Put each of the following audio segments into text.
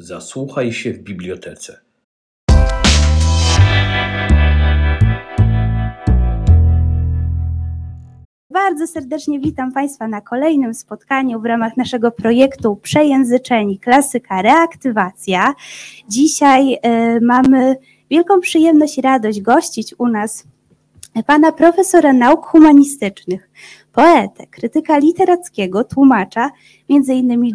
Zasłuchaj się w bibliotece. Bardzo serdecznie witam Państwa na kolejnym spotkaniu w ramach naszego projektu Przejęzyczeni Klasyka Reaktywacja. Dzisiaj y, mamy wielką przyjemność i radość gościć u nas pana profesora nauk humanistycznych, poetę, krytyka literackiego, tłumacza, między innymi,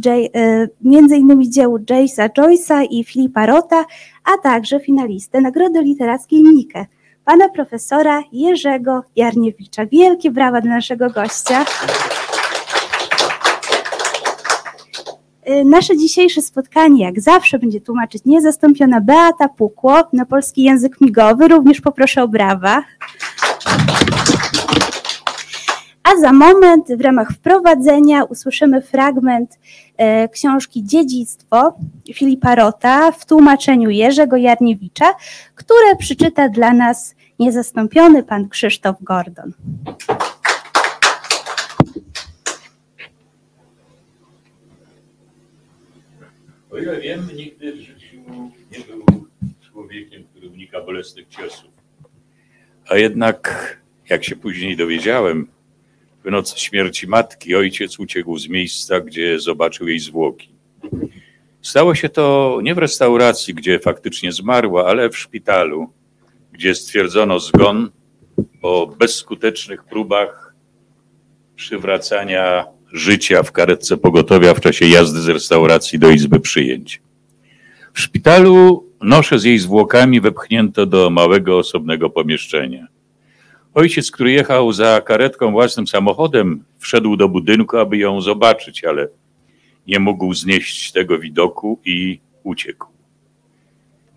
innymi dzieł Jace'a Joyce'a i Filipa Rota, a także finalistę Nagrody Literackiej Nike, pana profesora Jerzego Jarniewicza. Wielkie brawa dla naszego gościa. Y, Nasze dzisiejsze spotkanie, jak zawsze, będzie tłumaczyć niezastąpiona Beata Pukło na polski język migowy. Również poproszę o brawa. A za moment w ramach wprowadzenia usłyszymy fragment e, książki Dziedzictwo Filipa Rota w tłumaczeniu Jerzego Jarniewicza, które przeczyta dla nas niezastąpiony pan Krzysztof Gordon. O ile wiem, nigdy w życiu nie był człowiekiem, który unika bolesnych ciosów. A jednak, jak się później dowiedziałem, w nocy śmierci matki ojciec uciekł z miejsca, gdzie zobaczył jej zwłoki. Stało się to nie w restauracji, gdzie faktycznie zmarła, ale w szpitalu, gdzie stwierdzono zgon po bezskutecznych próbach przywracania życia w karetce pogotowia w czasie jazdy z restauracji do izby przyjęć. W szpitalu nosze z jej zwłokami wepchnięto do małego osobnego pomieszczenia. Ojciec, który jechał za karetką własnym samochodem, wszedł do budynku, aby ją zobaczyć, ale nie mógł znieść tego widoku i uciekł.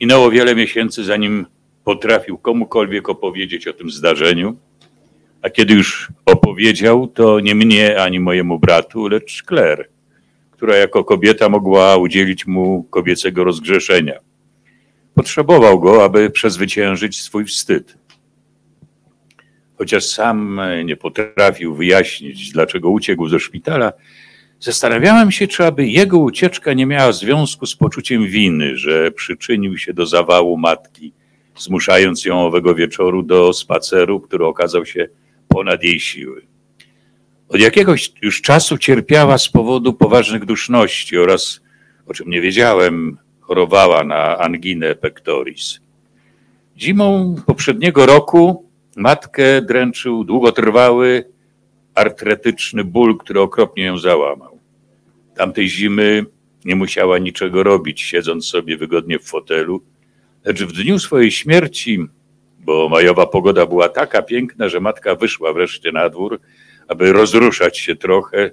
Minęło wiele miesięcy, zanim potrafił komukolwiek opowiedzieć o tym zdarzeniu, a kiedy już opowiedział, to nie mnie ani mojemu bratu, lecz Claire, która jako kobieta mogła udzielić mu kobiecego rozgrzeszenia. Potrzebował go, aby przezwyciężyć swój wstyd. Chociaż sam nie potrafił wyjaśnić, dlaczego uciekł ze szpitala, zastanawiałem się, czy aby jego ucieczka nie miała związku z poczuciem winy, że przyczynił się do zawału matki, zmuszając ją owego wieczoru do spaceru, który okazał się ponad jej siły. Od jakiegoś już czasu cierpiała z powodu poważnych duszności oraz, o czym nie wiedziałem, chorowała na anginę pectoris. Zimą poprzedniego roku matkę dręczył długotrwały, artretyczny ból, który okropnie ją załamał. Tamtej zimy nie musiała niczego robić, siedząc sobie wygodnie w fotelu, lecz w dniu swojej śmierci bo majowa pogoda była taka piękna, że matka wyszła wreszcie na dwór, aby rozruszać się trochę.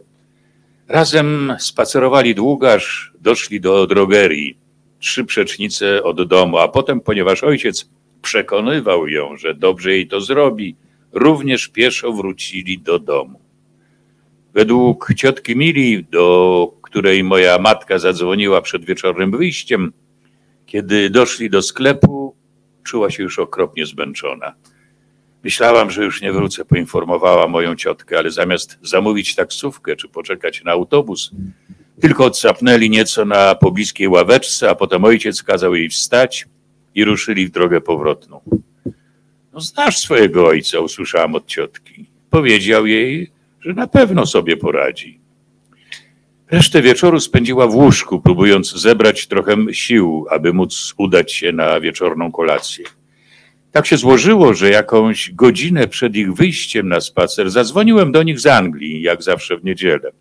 Razem spacerowali długo, aż doszli do drogerii, trzy przecznice od domu, a potem, ponieważ ojciec przekonywał ją, że dobrze jej to zrobi, również pieszo wrócili do domu. Według ciotki Mili, do której moja matka zadzwoniła przed wieczornym wyjściem, kiedy doszli do sklepu, czuła się już okropnie zmęczona. Myślałam, że już nie wrócę, poinformowała moją ciotkę, ale zamiast zamówić taksówkę czy poczekać na autobus, tylko odsapnęli nieco na pobliskiej ławeczce, a potem ojciec kazał jej wstać i ruszyli w drogę powrotną. No, znasz swojego ojca, usłyszałam od ciotki. Powiedział jej, że na pewno sobie poradzi. Resztę wieczoru spędziła w łóżku, próbując zebrać trochę sił, aby móc udać się na wieczorną kolację. Tak się złożyło, że jakąś godzinę przed ich wyjściem na spacer zadzwoniłem do nich z Anglii, jak zawsze w niedzielę.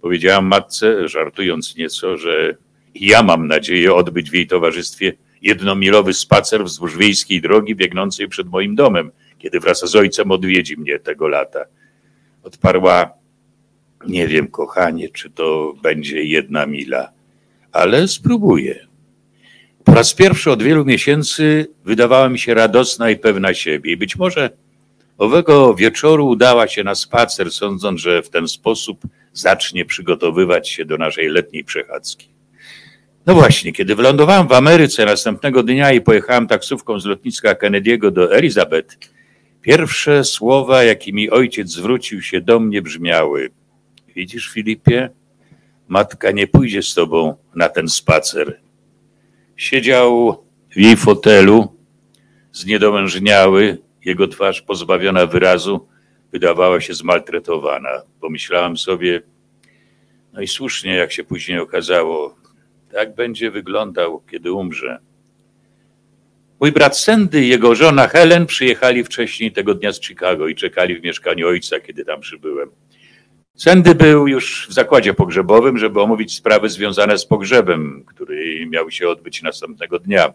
Powiedziałam matce, żartując nieco, że ja mam nadzieję odbyć w jej towarzystwie jednomilowy spacer wzdłuż wiejskiej drogi biegnącej przed moim domem, kiedy wraz z ojcem odwiedzi mnie tego lata. Odparła, nie wiem, kochanie, czy to będzie jedna mila, ale spróbuję. Po raz pierwszy od wielu miesięcy wydawała mi się radosna i pewna siebie. I być może owego wieczoru udała się na spacer, sądząc, że w ten sposób zacznie przygotowywać się do naszej letniej przechadzki. No właśnie, kiedy wylądowałem w Ameryce następnego dnia i pojechałem taksówką z lotniska Kennedy'ego do Elizabeth, pierwsze słowa, jakimi ojciec zwrócił się do mnie, brzmiały: Widzisz, Filipie, matka nie pójdzie z tobą na ten spacer, Siedział w jej fotelu, zniedołężniały, jego twarz pozbawiona wyrazu wydawała się zmaltretowana. Pomyślałem sobie, no i słusznie, jak się później okazało, tak będzie wyglądał, kiedy umrze. Mój brat Sandy i jego żona Helen przyjechali wcześniej tego dnia z Chicago i czekali w mieszkaniu ojca, kiedy tam przybyłem. Sandy był już w zakładzie pogrzebowym, żeby omówić sprawy związane z pogrzebem, który miał się odbyć następnego dnia.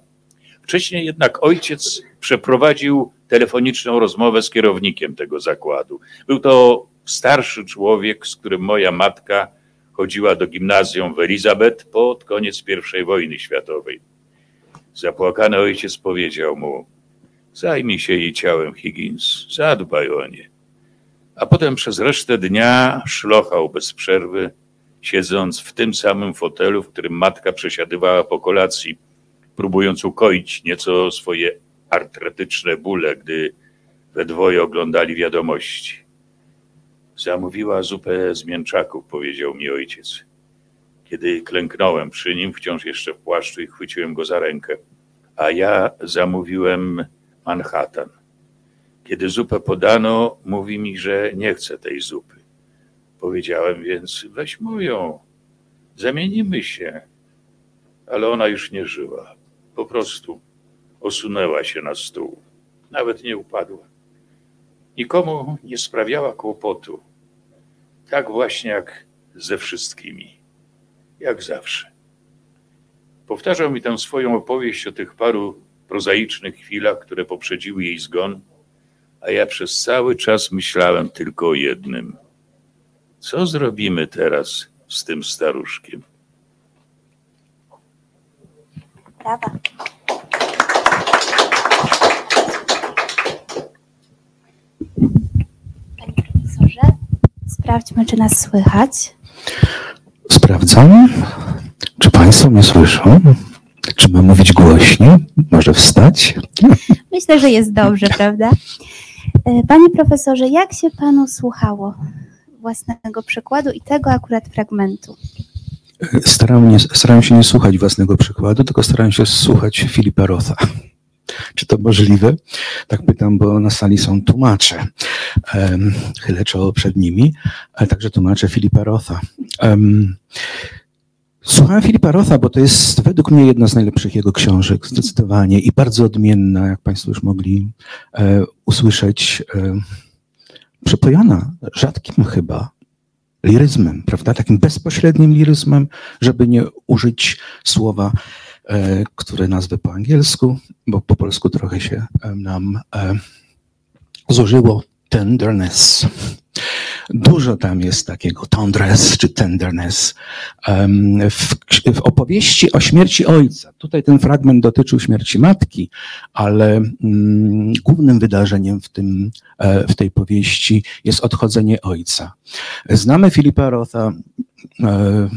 Wcześniej jednak ojciec przeprowadził telefoniczną rozmowę z kierownikiem tego zakładu. Był to starszy człowiek, z którym moja matka chodziła do gimnazjum w Elizabeth pod koniec I wojny światowej. Zapłakany ojciec powiedział mu: Zajmij się jej ciałem, Higgins, zadbaj o nie. A potem przez resztę dnia szlochał bez przerwy, siedząc w tym samym fotelu, w którym matka przesiadywała po kolacji, próbując ukoić nieco swoje artretyczne bóle, gdy we dwoje oglądali wiadomości. Zamówiła zupę z mięczaków, powiedział mi ojciec. Kiedy klęknąłem przy nim, wciąż jeszcze w płaszczu i chwyciłem go za rękę, a ja zamówiłem Manhattan. Kiedy zupę podano, mówi mi, że nie chce tej zupy. Powiedziałem więc, weź moją, zamienimy się. Ale ona już nie żyła. Po prostu osunęła się na stół. Nawet nie upadła. Nikomu nie sprawiała kłopotu. Tak właśnie jak ze wszystkimi. Jak zawsze. Powtarzał mi tę swoją opowieść o tych paru prozaicznych chwilach, które poprzedziły jej zgon, a ja przez cały czas myślałem tylko o jednym. Co zrobimy teraz z tym staruszkiem? Brawa. Panie profesorze, sprawdźmy, czy nas słychać. Sprawdzam. Czy Państwo mnie słyszą? Czy mam mówić głośniej? Może wstać? Myślę, że jest dobrze, prawda? E, Panie profesorze, jak się panu słuchało własnego przykładu i tego akurat fragmentu? Staram, nie, staram się nie słuchać własnego przykładu, tylko staram się słuchać Filipa Rotha. Czy to możliwe? Tak pytam, bo na sali są tłumacze. Um, chylę czoło przed nimi, ale także tłumacze Filipa Rotha. Słuchałem Filipa Rotha, bo to jest według mnie jedna z najlepszych jego książek, zdecydowanie i bardzo odmienna, jak Państwo już mogli e, usłyszeć, e, przepojona rzadkim chyba liryzmem, prawda? Takim bezpośrednim liryzmem, żeby nie użyć słowa, które nazwę po angielsku, bo po polsku trochę się e, nam e, zużyło tenderness. Dużo tam jest takiego tendresse czy tenderness. W, w, opowieści o śmierci ojca, tutaj ten fragment dotyczył śmierci matki, ale mm, głównym wydarzeniem w, tym, e, w tej powieści jest odchodzenie ojca. Znamy Filipa Rotha e,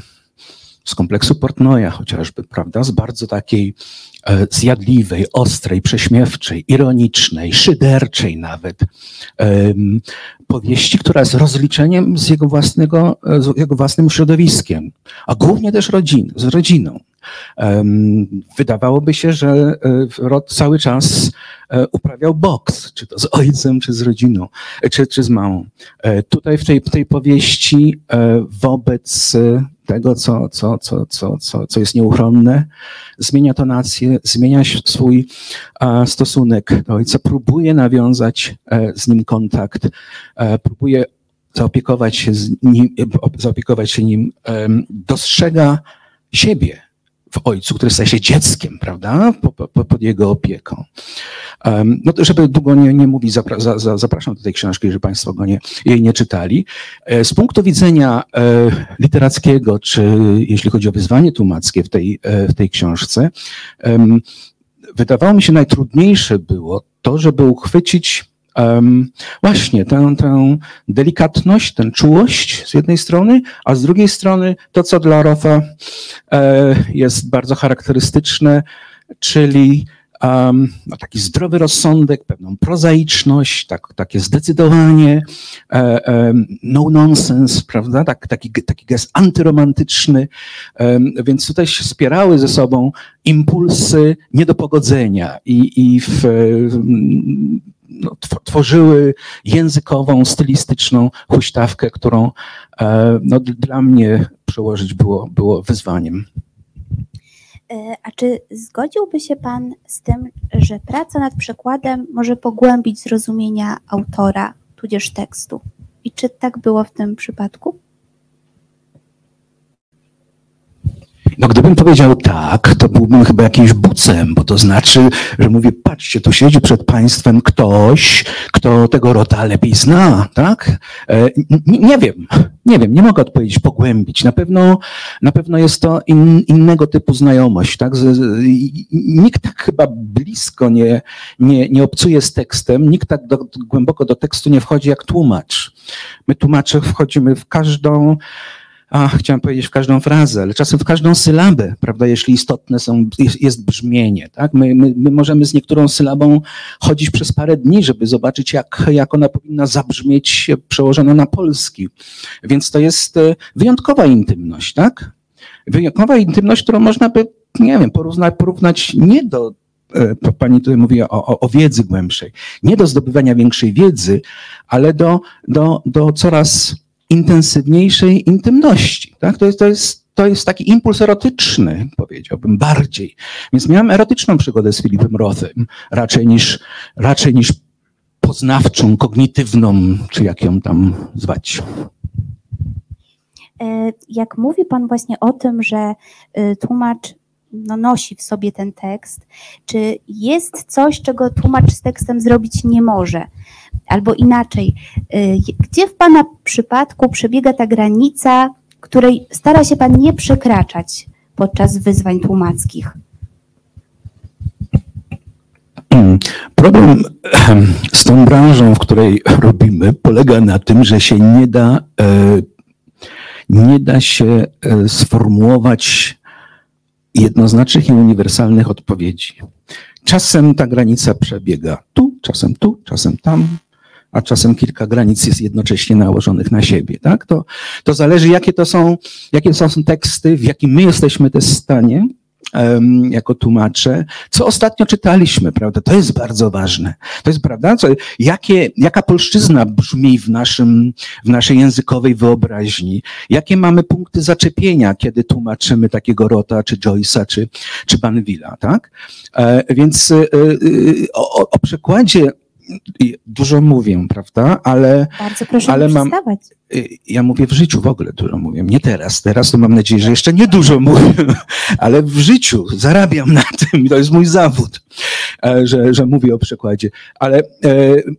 z kompleksu Portnoja chociażby, prawda, z bardzo takiej e, zjadliwej, ostrej, prześmiewczej, ironicznej, szyderczej nawet powieści, która jest rozliczeniem z jego, własnego, e, z jego własnym środowiskiem, a głównie też rodzin, z rodziną. Wydawałoby się, że e, Rod cały czas uprawiał boks, czy to z ojcem, czy z rodziną, czy, czy z małą. Tutaj w tej, tej powieści wobec tego, co, co, co, co, co, co jest nieuchronne, zmienia tonację, zmienia swój stosunek do ojca, próbuje nawiązać e, z nim kontakt, e, próbuje zaopiekować się, nim, zaopiekować się nim, dostrzega siebie w ojcu, który staje się dzieckiem, prawda, po, po, pod jego opieką. No to, żeby długo nie, nie mówić, zapra za, za, zapraszam do tej książki, jeżeli Państwo go nie, jej nie czytali. E, z punktu widzenia e, literackiego, czy jeśli chodzi o wyzwanie tłumackie w tej, e, w tej książce, wydawało mi się najtrudniejsze było to, żeby uchwycić właśnie tę, tę delikatność, tę czułość z jednej strony, a z drugiej strony to, co dla Rotha e, jest bardzo charakterystyczne, czyli no, taki zdrowy rozsądek, pewną prozaiczność, tak, takie zdecydowanie, e, no nonsense, prawda? Tak, taki, taki gest antyromantyczny, więc tutaj się spierały ze sobą impulsy nie do pogodzenia i, i w, no, tworzyły językową, stylistyczną huśtawkę, którą e, no, dla mnie przełożyć było, było wyzwaniem. E, a czy zgodziłby się Pan z tym, że praca nad przekładem może pogłębić zrozumienia autora, tudzież tekstu? I czy tak było w tym przypadku? No gdybym powiedział tak, to byłbym chyba jakimś bucem, bo to znaczy, że mówię, patrzcie, tu siedzi przed państwem ktoś, kto tego rota lepiej zna, tak? E, nie wiem, nie wiem, nie mogę odpowiedzieć, pogłębić. Na pewno, na pewno jest to in, innego typu znajomość, tak? Nikt tak chyba blisko nie, nie, nie obcuje z tekstem, nikt tak do, głęboko do tekstu nie wchodzi jak tłumacz. My tłumacze wchodzimy w każdą a, chciałem powiedzieć w każdą frazę, ale czasem w każdą sylabę, prawda, jeśli istotne są, jest, jest brzmienie, tak? My, my, my, możemy z niektórą sylabą chodzić przez parę dni, żeby zobaczyć, jak, jak ona powinna zabrzmieć przełożona na polski. Więc to jest e, wyjątkowa intymność, tak? Wyjątkowa intymność, którą można by, nie wiem, porównać, porównać nie do e, Pani tutaj mówi o, o, o, wiedzy głębszej. Nie do zdobywania większej wiedzy, ale do, do, do coraz intensywniejszej intymności. Tak? To, jest, to, jest, to jest taki impuls erotyczny, powiedziałbym, bardziej. Więc miałem erotyczną przygodę z Filipem Rothem, raczej niż, raczej niż poznawczą, kognitywną, czy jak ją tam zwać. E, jak mówi Pan właśnie o tym, że e, tłumacz no, nosi w sobie ten tekst, czy jest coś, czego tłumacz z tekstem zrobić nie może? Albo inaczej, y, gdzie w Pana przypadku przebiega ta granica, której stara się Pan nie przekraczać podczas wyzwań tłumackich? Problem z tą branżą, w której robimy, polega na tym, że się nie da, e, nie da się e, sformułować jednoznacznych i uniwersalnych odpowiedzi. Czasem ta granica przebiega tu, czasem tu, czasem tam, a czasem kilka granic jest jednocześnie nałożonych na siebie. Tak? To, to zależy, jakie to są, jakie są teksty, w jakim my jesteśmy też stanie jako tłumacze, co ostatnio czytaliśmy, prawda? To jest bardzo ważne. To jest prawda, co, jakie, jaka polszczyzna brzmi w, naszym, w naszej językowej wyobraźni, jakie mamy punkty zaczepienia, kiedy tłumaczymy takiego Rota, czy Joyce'a, czy, czy Banvilla, tak? E, więc e, e, o, o przekładzie dużo mówię, prawda? Ale, Bardzo proszę ale mam. Y, ja mówię w życiu w ogóle dużo mówię. Nie teraz. Teraz to mam nadzieję, że jeszcze nie dużo mówię, ale w życiu zarabiam na tym. To jest mój zawód, e, że, że mówię o przykładzie. Ale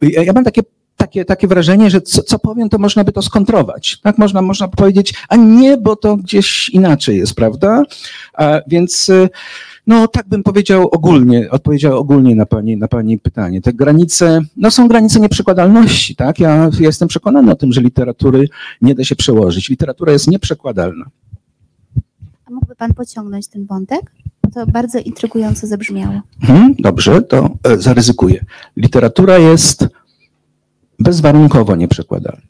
e, ja mam takie takie, takie wrażenie, że co, co, powiem, to można by to skontrować. Tak można, można powiedzieć, a nie, bo to gdzieś inaczej jest, prawda? A, więc y, no tak bym powiedział ogólnie, odpowiedział ogólnie na pani, na pani pytanie. Te granice, no są granice nieprzekładalności, tak? Ja, ja jestem przekonany o tym, że literatury nie da się przełożyć. Literatura jest nieprzekładalna. A mógłby pan pociągnąć ten wątek? To bardzo intrygująco zabrzmiało. Hmm, dobrze, to e, zaryzykuję. Literatura jest bezwarunkowo nieprzekładalna.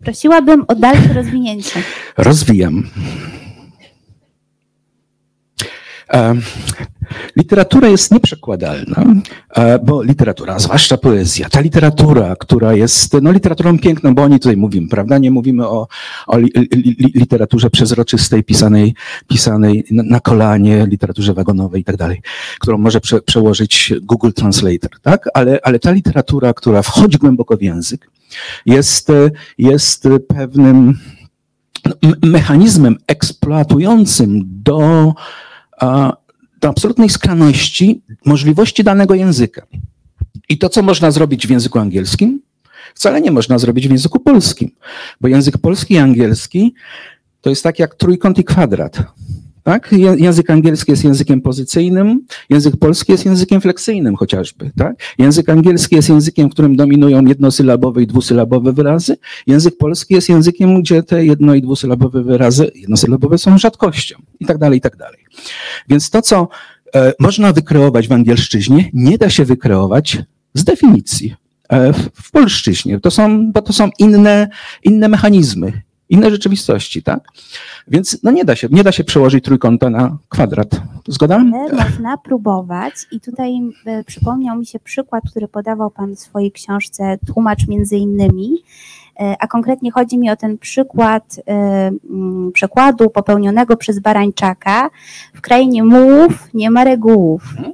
Prosiłabym o dalsze rozwinięcie. Rozwijam. Literatura jest nieprzekładalna, bo literatura, zwłaszcza poezja, ta literatura, która jest no, literaturą piękną, bo o niej tutaj mówimy, prawda? Nie mówimy o, o li, li, literaturze przezroczystej, pisanej, pisanej na kolanie, literaturze wagonowej i tak dalej, którą może prze, przełożyć Google Translator, tak? Ale, ale ta literatura, która wchodzi głęboko w język, jest, jest pewnym mechanizmem eksploatującym do do absolutnej skrajności możliwości danego języka. I to, co można zrobić w języku angielskim, wcale nie można zrobić w języku polskim, bo język polski i angielski to jest tak jak trójkąt i kwadrat. Tak? Język angielski jest językiem pozycyjnym, język polski jest językiem fleksyjnym chociażby. Tak? Język angielski jest językiem, w którym dominują jednosylabowe i dwusylabowe wyrazy. Język polski jest językiem, gdzie te jedno- i dwusylabowe wyrazy, jednosylabowe są rzadkością i tak dalej, i tak dalej. Więc to, co e, można wykreować w angielszczyźnie, nie da się wykreować z definicji e, w, w polszczyźnie. To są, bo to są inne, inne mechanizmy, inne rzeczywistości, tak? Więc no nie da się, nie da się przełożyć trójkąta na kwadrat. Zgoda? Ale można próbować i tutaj e, przypomniał mi się przykład, który podawał Pan w swojej książce Tłumacz między innymi, e, a konkretnie chodzi mi o ten przykład e, mm, przekładu popełnionego przez Barańczaka. W krainie mułów nie ma regułów. E,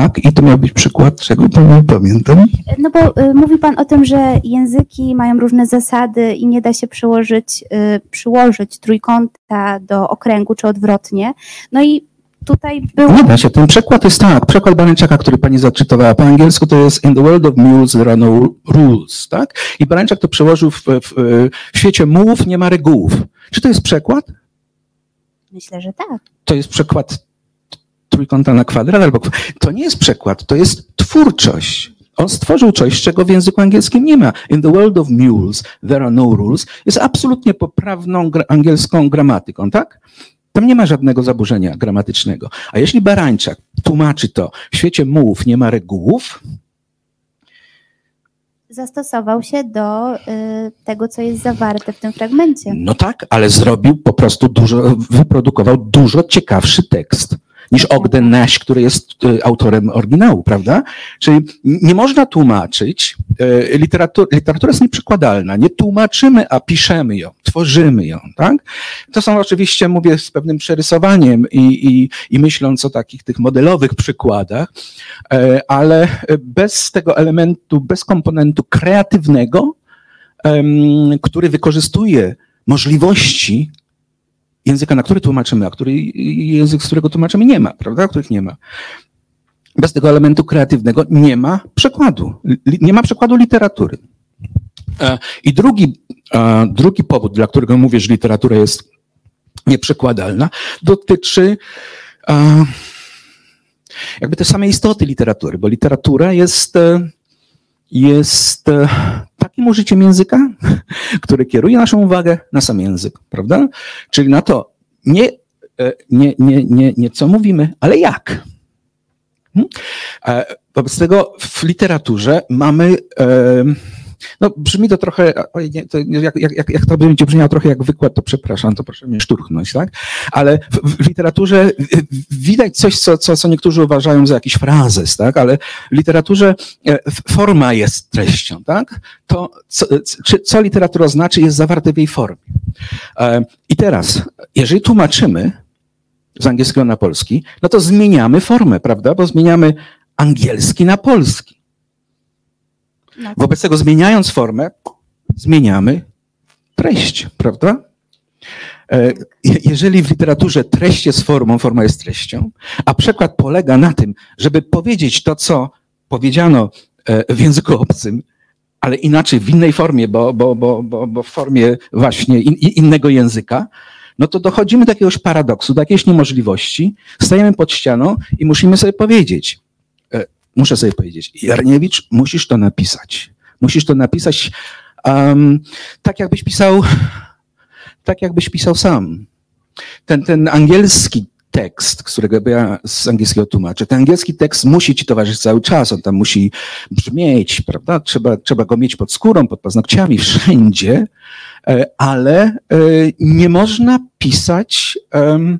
tak, i to miał być przykład czego, to nie pamiętam. No bo y, mówi Pan o tym, że języki mają różne zasady i nie da się przełożyć, y, przyłożyć trójkąta do okręgu, czy odwrotnie. No i tutaj było... Nie da się, ten przekład jest tak, przekład Barańczaka, który pani zaczytowała po angielsku, to jest in the world of mules there are no rules, tak? I Barańczak to przełożył w, w, w świecie mułów nie ma regułów. Czy to jest przekład? Myślę, że tak. To jest przekład trójkąta na kwadrat albo... To nie jest przekład, to jest twórczość. On stworzył coś, czego w języku angielskim nie ma. In the world of mules there are no rules jest absolutnie poprawną gra- angielską gramatyką, tak? Tam nie ma żadnego zaburzenia gramatycznego. A jeśli Barańczak tłumaczy to, w świecie mułów nie ma regułów, Zastosował się do y, tego, co jest zawarte w tym fragmencie. no tak, ale zrobił po prostu dużo, wyprodukował dużo ciekawszy tekst niż Ogden Nash, który jest y, autorem oryginału, prawda? Czyli nie można tłumaczyć, y, literatur, literatura jest nieprzekładalna, nie tłumaczymy, a piszemy ją, tworzymy ją, tak? To są oczywiście, mówię z pewnym przerysowaniem i, i, i myśląc o takich tych modelowych przykładach, e, ale bez tego elementu, bez komponentu kreatywnego, który wykorzystuje możliwości języka, na który tłumaczymy, a który język, z którego tłumaczymy, nie ma, prawda? Których nie ma. Bez tego elementu kreatywnego nie ma przekładu. Nie ma przekładu literatury. E, I drugi, e, drugi powód, dla którego mówię, że literatura jest nieprzekładalna, dotyczy e, jakby tej samej istoty literatury, bo literatura jest, jest e, takim użyciem języka, które kieruje naszą uwagę na sam język, prawda? Czyli na to nie, e, nie, nie, nie, nie co mówimy, ale jak. Hmm? E, Wobec tego w literaturze mamy, no brzmi to trochę, nie, to jak, jak, jak- to będzie brzmiało trochę jak wykład, to przepraszam, to proszę mnie szturchnąć, tak? Ale w, w literaturze widać coś, co, co, co niektórzy uważają za jakiś frazes, tak? Ale w literaturze e, forma jest treścią, tak? To, co, co literatura znaczy, jest zawarte w jej formie. E, I teraz, jeżeli tłumaczymy z angielskiego na polski, no to zmieniamy formę, prawda? Bo zmieniamy angielski na polski. No, Wobec tego zmieniając formę, zmieniamy treść, prawda? E, je- Jeżeli w literaturze treść jest formą, forma jest treścią, a przekład polega na tym, żeby powiedzieć to, co powiedziano e, w języku obcym, ale inaczej, w innej formie, bo, bo, bo, bo, bo w formie właśnie in, in- innego języka, no to dochodzimy do jakiegoś paradoksu, do jakiejś niemożliwości, stajemy pod ścianą i musimy sobie powiedzieć, muszę sobie powiedzieć, Jarniewicz, musisz to napisać. Musisz to napisać um, tak, jakbyś pisał, tak jakbyś pisał sam. Ten, ten angielski tekst, którego ja z angielskiego tłumaczę, ten angielski tekst musi ci towarzyszyć cały czas, on tam musi brzmieć, prawda? Trzeba, trzeba go mieć pod skórą, pod paznokciami, wszędzie, e, ale e, nie można pisać em,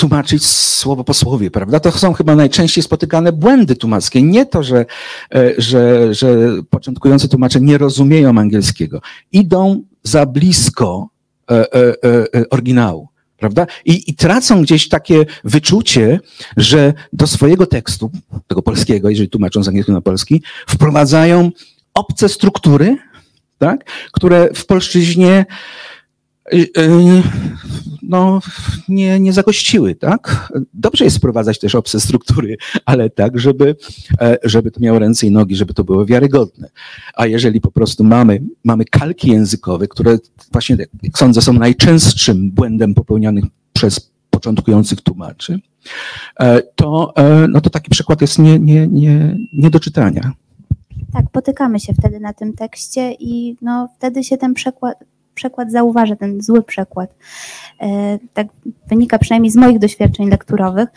tłumaczyć słowo po słowie, prawda? To są chyba najczęściej spotykane błędy tłumackie. Nie to, że, e, że, że początkujący tłumacze nie rozumieją angielskiego. Idą za blisko e, e, e, e, oryginału. Prawda? I, I tracą gdzieś takie wyczucie, że do swojego tekstu, tego polskiego, jeżeli tłumaczą z angielskiego na polski, wprowadzają obce struktury, tak? które w polszczyźnie no, nie, nie zagościły, tak? Dobrze jest wprowadzać też obce struktury, ale tak, żeby, e, żeby to miało ręce i nogi, żeby to było wiarygodne. A jeżeli po prostu mamy, mamy kalki językowe, które właśnie, jak sądzę, są najczęstszym błędem popełnianych przez początkujących tłumaczy, e, to, e, no to taki przykład jest nie, nie, nie, nie do czytania. tak, potykamy się wtedy na tym tekście i no, wtedy się ten przekład, przekład zauważa, ten zły przekład. E, tak wynika przynajmniej z moich doświadczeń lekturowych.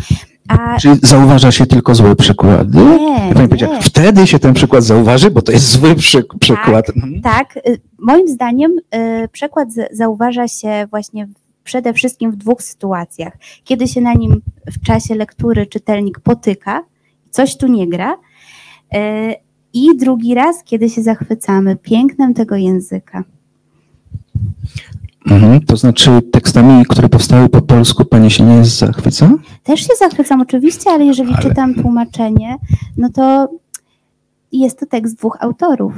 A... Czyli zauważa się tylko złe przykłady? Nie, nie. Wtedy się ten przykład zauważy, bo to jest zły przy, przykład. Tak, mhm. tak, moim zdaniem y, przekład zauważa się właśnie przede wszystkim w dwóch sytuacjach. Kiedy się na nim w czasie lektury czytelnik potyka, coś tu nie gra, i drugi raz, kiedy się zachwycamy pięknem tego języka. Mhm, to znaczy tekstami, które powstały po polsku, pani się nie zachwyca? Też się zachwycam oczywiście, ale jeżeli ale... czytam tłumaczenie, no to jest to tekst dwóch autorów.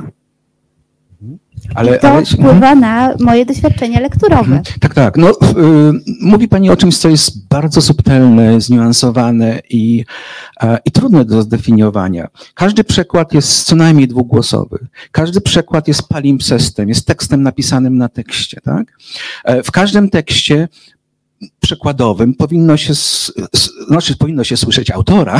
Ale, I to ale, wpływa na moje doświadczenia lekturowe. Mhm. Tak, tak. No, y, mówi Pani o czymś, co jest bardzo subtelne, zniuansowane i, e, i trudne do zdefiniowania. Każdy przekład jest co najmniej dwugłosowy. Każdy przekład jest palimpsestem, jest tekstem napisanym na tekście. Tak? E, w każdym tekście przekładowym powinno się, znaczy powinno się słyszeć autora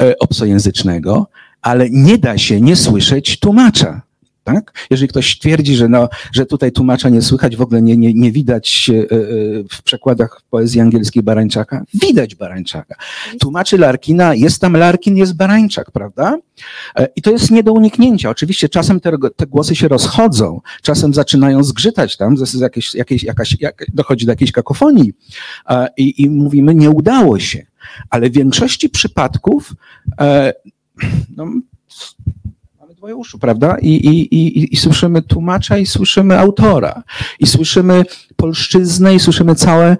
e, obcojęzycznego, ale nie da się nie słyszeć tłumacza. Tak? Jeżeli ktoś twierdzi, że, no, że tutaj tłumacza nie słychać, w ogóle nie, nie, nie widać e, e, w przekładach poezji angielskiej Barańczaka, widać Barańczaka. Tłumaczy Larkina, jest tam Larkin, jest Barańczak, prawda? E, I to jest nie do uniknięcia. Oczywiście czasem te, te głosy się rozchodzą, czasem zaczynają zgrzytać tam, jakieś, jakieś, jakaś, jak, dochodzi do jakiejś kakofonii i, i mówimy, nie udało się. Ale w większości przypadków no, dwoje uszu, prawda? I, i, i, I słyszymy tłumacza, i słyszymy autora, i słyszymy polszczyznę, i słyszymy całe,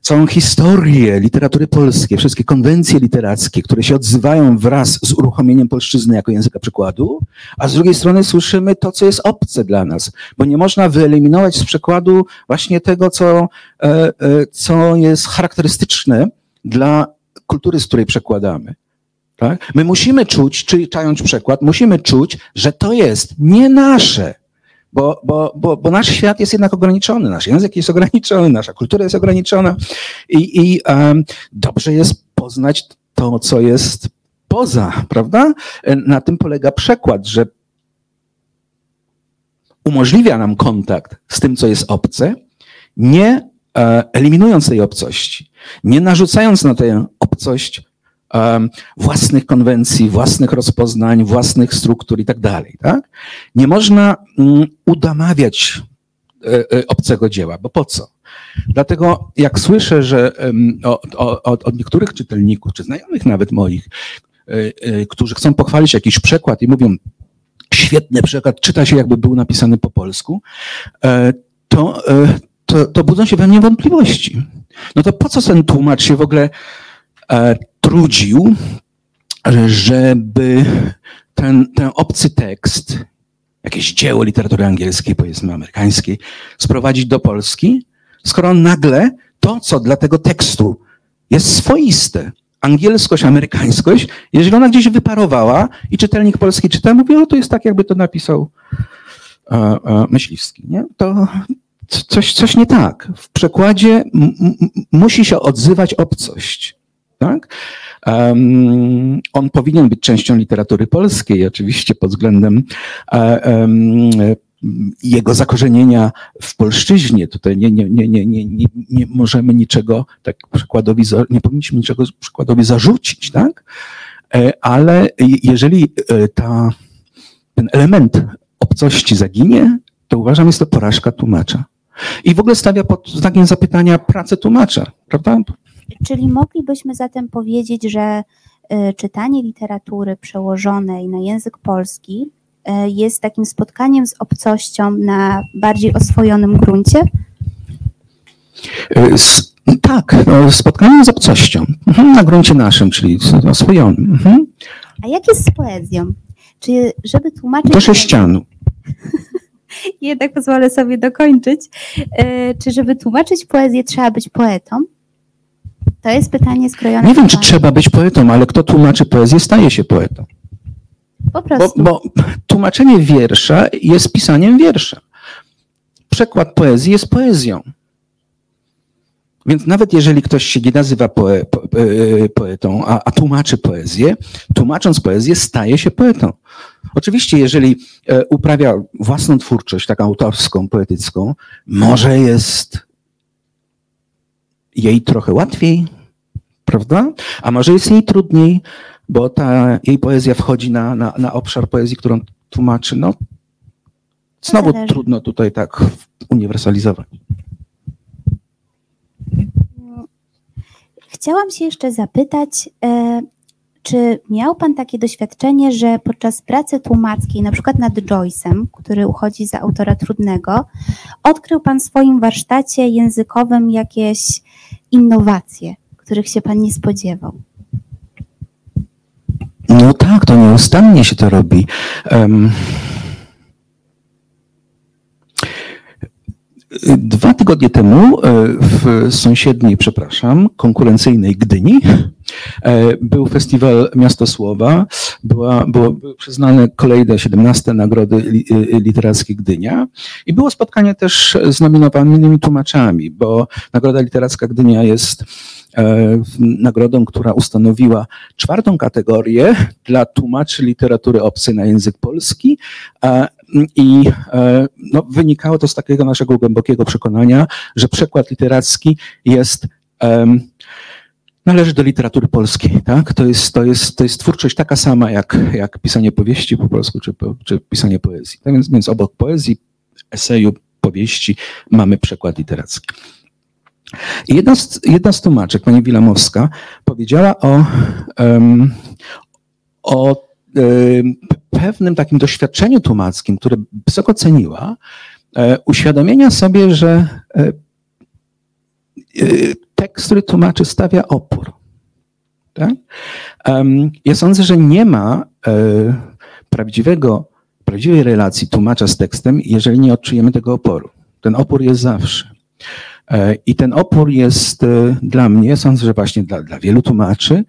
całą historię literatury polskiej, wszystkie konwencje literackie, które się odzywają wraz z uruchomieniem polszczyzny jako języka przykładu, a z drugiej strony słyszymy to, co jest obce dla nas, bo nie można wyeliminować z przekładu właśnie tego, co, e, e, co jest charakterystyczne dla kultury, z której przekładamy. Tak? My musimy czuć, czytając przekład, musimy czuć, że to jest nie nasze, bo, bo, bo, bo nasz świat jest jednak ograniczony, nasz język jest ograniczony, nasza kultura jest ograniczona i, i um, dobrze jest poznać to, co jest poza, prawda? Na tym polega przekład, że umożliwia nam kontakt z tym, co jest obce, nie e, eliminując tej obcości, nie narzucając na tę obcość własnych konwencji, własnych rozpoznań, własnych struktur i tak dalej. Tak? Nie można mm, udamawiać e, e, obcego dzieła, bo po co? Dlatego jak słyszę, że od, niektórych czytelników, czy znajomych nawet moich, e, którzy chcą pochwalić jakiś przekład i mówią, świetny przekład, czyta się jakby był napisany po polsku, to, to, to budzą się we mnie wątpliwości. No to po co ten tłumacz się w ogóle trudził, żeby ten, ten obcy tekst, jakieś dzieło literatury angielskiej, powiedzmy amerykańskiej, sprowadzić do Polski, skoro nagle to, co dla tego tekstu jest swoiste, angielskość, amerykańskość, jeżeli ona gdzieś wyparowała i czytelnik polski czyta, mówi, o to jest tak, jakby to napisał e, e, myśliwski. Nie? To coś, coś nie tak. W przekładzie musi się odzywać obcość. Tak? Um, on powinien być częścią literatury polskiej, oczywiście pod względem um, jego zakorzenienia w polszczyźnie. Tutaj nie, nie, nie, nie, nie, nie, nie możemy niczego tak przykładowi, nie powinniśmy niczego przykładowi zarzucić, tak? E, ale jeżeli e, ta, ten element obcości zaginie, to uważam, jest to porażka tłumacza. I w ogóle stawia pod znakiem zapytania pracę tłumacza, prawda? Czyli moglibyśmy zatem powiedzieć, że e, czytanie literatury przełożonej na język polski e, jest takim spotkaniem z obcością na bardziej oswojonym gruncie? E, tak, no, spotkaniem z obcością mhm, na gruncie naszym, czyli oswojonym. Mhm. A jak jest z poezją? Czy żeby tłumaczyć... Do sześcianu. Jednak pozwolę sobie dokończyć. Czy żeby tłumaczyć poezję trzeba być poetą? To jest pytanie skrojone. Nie wiem, czy trzeba być poetą, ale kto tłumaczy poezję, staje się poetą. Po prostu. Bo, bo tłumaczenie wiersza jest pisaniem wiersza. Przekład poezji jest poezją. Więc nawet jeżeli ktoś się nie nazywa poe, po, e, poetą, a, a, tłumaczy poezję, tłumacząc poezję staje się poetą. Oczywiście, jeżeli e, uprawia własną twórczość, taką autorską, poetycką, może jest jej trochę łatwiej, prawda? A może jest jej trudniej, bo ta jej poezja wchodzi na, na, na obszar poezji, którą tłumaczy. No, znowu Zależy. trudno tutaj tak uniwersalizować. Chciałam się jeszcze zapytać, e, czy miał Pan takie doświadczenie, że podczas pracy tłumackiej, na przykład nad Joyce'em, który uchodzi za autora trudnego, odkrył Pan w swoim warsztacie językowym jakieś innowacje, których się Pan nie spodziewał? No tak, to nieustannie się to robi. Em, Dwa tygodnie temu e, w sąsiedniej, przepraszam, konkurencyjnej Gdyni e, był festiwal Miasto Słowa. Była, było były przyznane kolejne 17 nagrody e, literackie Gdynia i było spotkanie też z nominowanymi tłumaczami, bo Nagroda Literacka Gdynia jest nagrodą, która ustanowiła czwartą kategorię dla tłumaczy literatury obcej na język polski. e, I e, no, wynikało to z takiego naszego głębokiego przekonania, że przekład literacki jest. Należy do literatury polskiej, tak? To jest, to jest, to jest twórczość taka sama jak, jak pisanie powieści po polsku, czy, czy pisanie poezji. Tak więc, więc obok poezji, eseju, powieści mamy przekład literacki. Jedna z, jedna z tłumaczek, pani Wilamowska, powiedziała o, em, o pewnym takim doświadczeniu tłumackim, które wysoko ceniła, e, uświadomienia sobie, że e, e, tekst, który tłumaczy, stawia opór. Tak? Ja sądzę, że nie ma prawdziwego, prawdziwej relacji tłumacza z tekstem, jeżeli nie odczujemy tego oporu. Ten opór jest zawsze. E, I ten opór jest e, dla mnie, sądzę, że właśnie dla, dla wielu tłumaczy,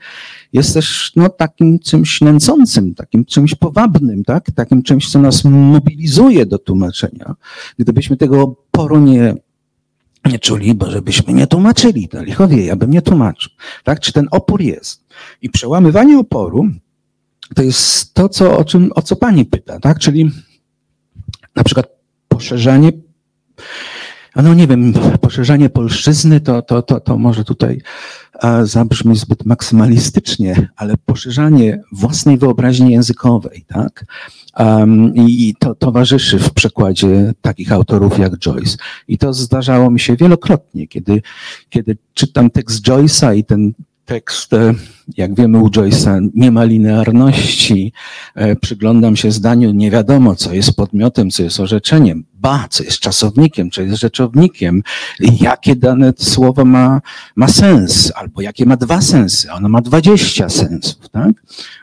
jest też no, takim czymś nęcącym, takim czymś powabnym, tak? takim czymś, co nas mobilizuje do tłumaczenia. Gdybyśmy tego oporu nie, nie czuli, bo żebyśmy nie tłumaczyli, to licho wie, ja bym nie tłumaczył. Tak? Czy ten opór jest? I przełamywanie oporu to jest to, co, o, czym, o co pani pyta, tak? czyli na przykład poszerzanie no nie wiem, poszerzanie polszczyzny to, to, to, to może tutaj zabrzmi zbyt maksymalistycznie, ale poszerzanie własnej wyobraźni językowej, tak? Um, I to towarzyszy w przekładzie takich autorów jak Joyce. I to zdarzało mi się wielokrotnie, kiedy, kiedy czytam tekst Joyce'a i ten tekst, e, jak wiemy u Joyce'a, nie ma linearności. E, Przyglądam się zdaniu, nie wiadomo, co jest podmiotem, co jest orzeczeniem. Ba, co jest czasownikiem, co jest rzeczownikiem. Jakie dane słowo ma, ma sens, albo jakie ma dwa sensy. Ono ma dwadzieścia sensów, tak?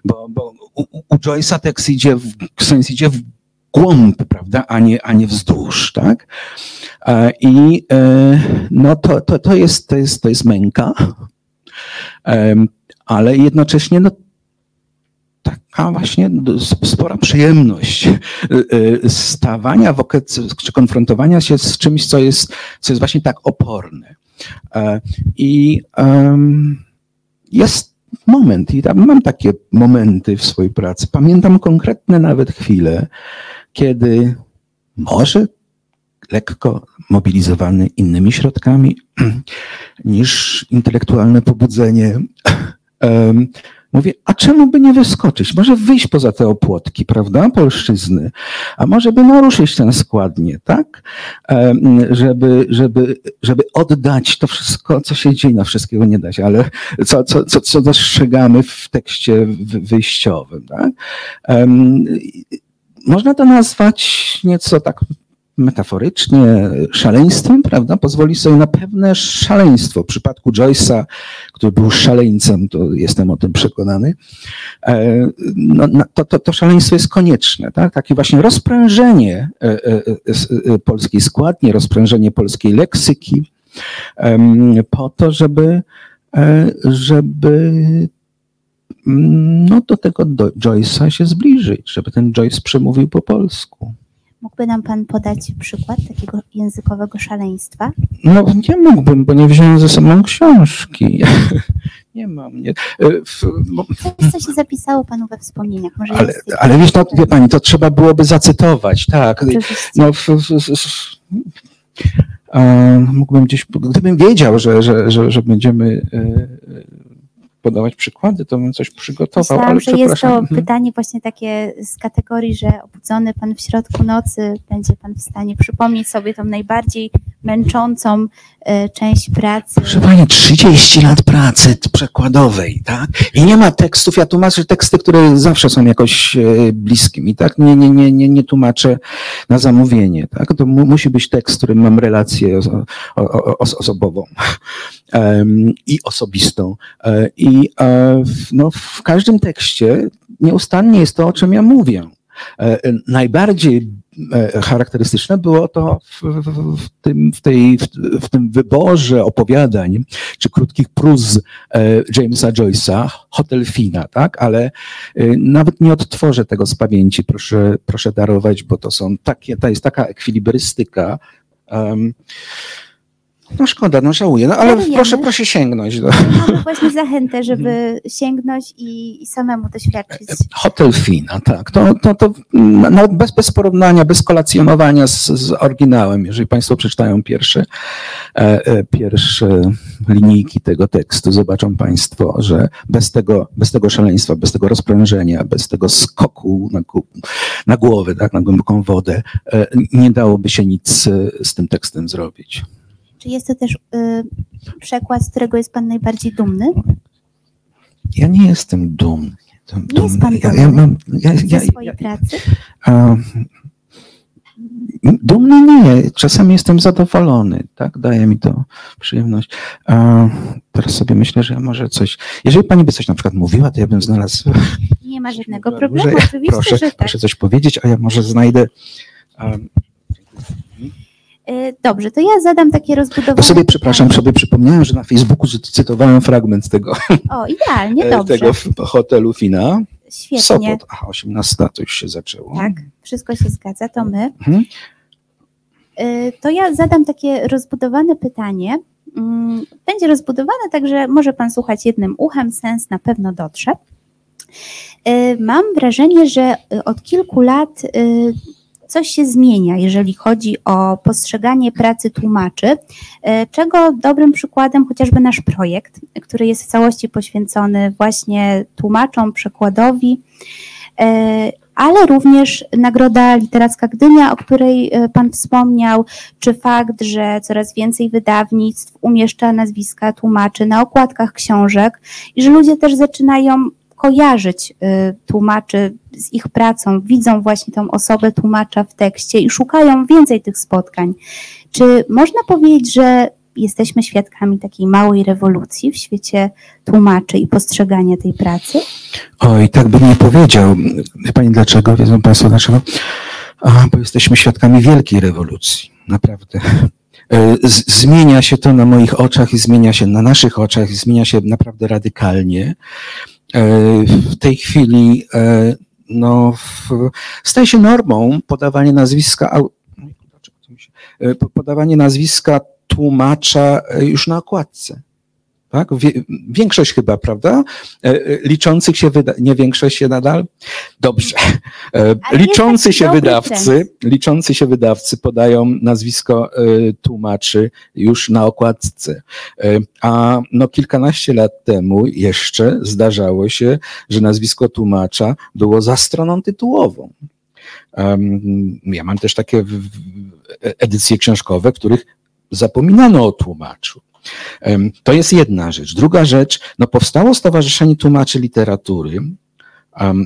Bo, bo u, u- Joyce'a tekst idzie w, sens idzie w głąb, prawda, a nie, a nie wzdłuż, tak? E, I no to, to, to, jest, to, jest, to jest męka, ale jednocześnie no, taka właśnie spora przyjemność y, y, stawania w okres, czy konfrontowania się z czymś, co jest, co jest właśnie tak oporne. E, I jest moment, i tam mam takie momenty w swojej pracy. Pamiętam konkretne nawet chwile, kiedy może lekko mobilizowany innymi środkami niż intelektualne pobudzenie. Mówię, a czemu by nie wyskoczyć? Może wyjść poza te opłotki, prawda, polszczyzny, a może by naruszyć ten składnie, tak? Żeby, żeby, żeby oddać to wszystko, co się dzieje, no wszystkiego nie da się, ale co, co, co, co dostrzegamy w tekście wy- wyjściowym, tak? Można to nazwać nieco tak metaforycznie szaleństwem, prawda? Pozwoli sobie na pewne szaleństwo. W przypadku Joyce'a, który był szaleńcem, to jestem o tym przekonany, e, no, to, to, to szaleństwo jest konieczne. Tak? Takie właśnie rozprężenie e, e, polskiej składni, rozprężenie polskiej leksyki, po to, żeby, żeby mm, no, do tego Joyce'a się zbliżyć, żeby ten Joyce przemówił po polsku. Mógłby nam Pan podać przykład takiego językowego szaleństwa? No nie mógłbym, bo nie wziąłem ze sobą książki. Nie mam, nie. W, Coś, co się zapisało panu we wspomnieniach. Może ale, ale wiesz, no, wie pani, to trzeba byłoby zacytować, tak. Oczywiście. No, w, w, e, mógłbym gdzieś, gdybym wiedział, że, że, że, że będziemy e, podawać przykłady, to bym coś przygotował, Myślałam, ale że jest to. Mhm. pytanie właśnie takie z kategorii, że obudzony pan w środku nocy, będzie pan w stanie przypomnieć sobie tą najbardziej męczącą e, część pracy. Proszę Pani, 30 lat pracy przekładowej, tak? I nie ma tekstów, ja tłumaczę teksty, które zawsze są jakoś e, bliskie mi, tak? Nie, nie, nie, nie, nie tłumaczę na zamówienie, tak? To mu, musi być tekst, z którym mam relację oso, o, o, os- osobową i osobistą. E, I e, no, w każdym tekście nieustannie jest to, o czym ja mówię. E, Najbardziej charakterystyczne było to w, w, w, tym, w, tej, w, tym wyborze opowiadań czy krótkich pruz Jamesa Joyce'a, Hotel Fina, tak? Ale nawet nie odtworzę tego z pamięci, proszę, proszę darować, bo to są takie, to jest taka ekwilibrystyka. em, no szkoda, no żałuję, no ale proszę, proszę sięgnąć. Do. Mamy właśnie zachętę, żeby sięgnąć i, i samemu doświadczyć. Hotel Fina, tak. To, to, to mm, bez, bez porównania, bez kolacjonowania z, z oryginałem. Jeżeli Państwo przeczytają pierwsze, e, e, pierwsze linijki tego tekstu, zobaczą Państwo, że bez tego, bez tego szaleństwa, bez tego rozprężenia, bez tego skoku na, na głowę, tak, na głęboką wodę, e, nie dałoby się nic e, z tym tekstem zrobić. Czy jest to też y, przekład, z którego jest pan najbardziej dumny? Ja nie jestem dumny. Dum- Nie jest pan Ja, ja dumny mam, ja, ja, swojej ja, pracy? A, Dumny nie, czasem jestem zadowolony, tak? Daje mi to przyjemność. A, teraz sobie myślę, że ja może coś. Jeżeli pani by coś na przykład mówiła, to ja bym znalazł. Nie ma żadnego problemu, ja- oczywiście, proszę, że tak. proszę coś powiedzieć, a ja może znajdę. Dobrze, to ja zadam takie rozbudowane bo sobie, przepraszam, sobie przypomniałem, że na Facebooku cy- cytowałem fragment tego, O, idealnie, e, dobrze. tego hotelu Fina. Świetnie. Sopot. Aha, 18 to już się zaczęło. Tak, wszystko się zgadza, to my. Mhm. Y, To ja zadam takie rozbudowane pytanie. Mm, Będzie rozbudowane, także może Pan słuchać jednym uchem, sens na pewno dotrze. Mam wrażenie, że od kilku lat coś się zmienia, jeżeli chodzi o postrzeganie pracy tłumaczy, y, czego dobrym przykładem chociażby nasz projekt, który jest w całości poświęcony właśnie tłumaczom, przekładowi, y, ale również Nagroda Literacka Gdynia, o której e, Pan wspomniał, czy fakt, że coraz więcej wydawnictw umieszcza nazwiska tłumaczy na okładkach książek i że ludzie też zaczynają kojarzyć e, tłumaczy z ich pracą, widzą właśnie tą osobę tłumacza w tekście i szukają więcej tych spotkań. Czy można powiedzieć, że jesteśmy świadkami takiej małej rewolucji w świecie tłumaczy i postrzegania tej pracy? Oj, tak bym nie powiedział. Wie pani dlaczego? Wiedzą państwo dlaczego? A, bo jesteśmy świadkami wielkiej rewolucji. Naprawdę. E, zmienia się to na moich oczach i zmienia się na naszych oczach i zmienia się naprawdę radykalnie. E, W tej chwili e, no, w, staje się normą podawanie nazwiska, się- e, po- podawanie nazwiska tłumacza już na okładce. Tak? Większość chyba, prawda? E, e, Liczących się wyda, nie większość się nadal? Dobrze. E, Liczący się wydawcy, liczący się wydawcy podają nazwisko tłumaczy już na okładce. A no kilkanaście lat temu jeszcze zdarzało się, że nazwisko tłumacza było za stroną tytułową. Ja mam też takie edycje książkowe, w których zapominano o tłumaczu. To jest jedna rzecz. Druga rzecz, no powstało Stowarzyszenie Tłumaczy Literatury,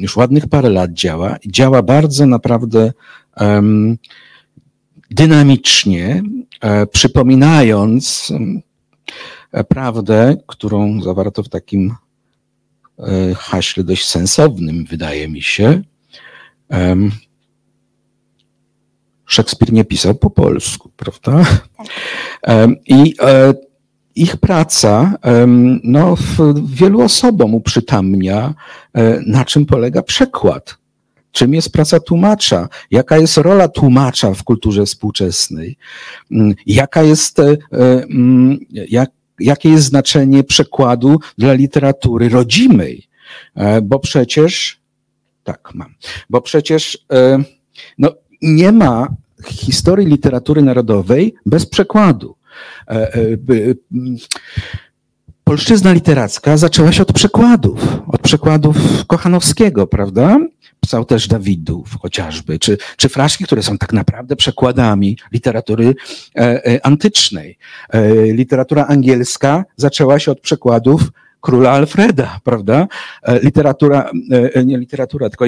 już ładnych parę lat działa, i działa bardzo naprawdę dynamicznie, e, przypominając e, prawdę, którą zawarto w takim e, haśle dość sensownym, wydaje mi się. Szekspir nie pisał po polsku, prawda? Em, I ich praca no, wielu osobom uprzytamnia, e, na czym polega przekład. Czym jest praca tłumacza? Jaka jest rola tłumacza w kulturze współczesnej? Mm, Jaka jest, e, mm, jak, jakie jest znaczenie przekładu dla literatury rodzimej. E, bo przecież, tak mam, bo przecież no, nie ma historii literatury narodowej bez przekładu. E, polszczyzna literacka zaczęła się od przekładów, od przekładów Kochanowskiego, prawda? Pisał też Dawidów chociażby, czy, czy fraszki, które są tak naprawdę przekładami literatury antycznej. literatura angielska zaczęła się od przekładów króla Alfreda, prawda? E, literatura, e, e, nie literatura, tylko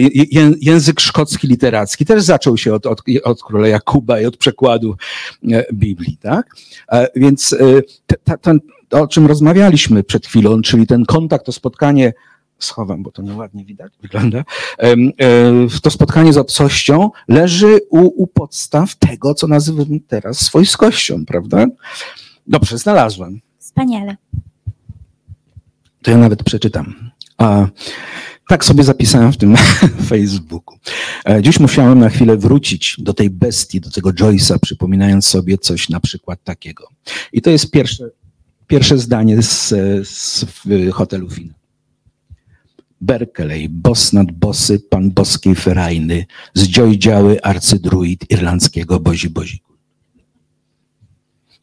język szkocki literacki też zaczął się od, od, od króla Jakuba i od przekładu Biblii, tak? Więc ten, o czym rozmawialiśmy przed chwilą, czyli ten kontakt, to spotkanie schowam, bo to nieładnie widać, wygląda. To spotkanie z obcością leży u, u podstaw tego, co nazywam teraz swojskością, prawda? Dobrze, znalazłem. Wspaniale to ja nawet przeczytam. A tak sobie zapisałem w tym Facebooku. E, dziś musiałem na chwilę wrócić do tej bestii, do tego Joyce'a, przypominając sobie coś na przykład takiego. I to jest pierwsze, pierwsze zdanie z, z hotelu Fina. Berkeley, bos nad bosy, pan boskiej ferajny, zdziojdziały arcydruid irlandzkiego bozi boziku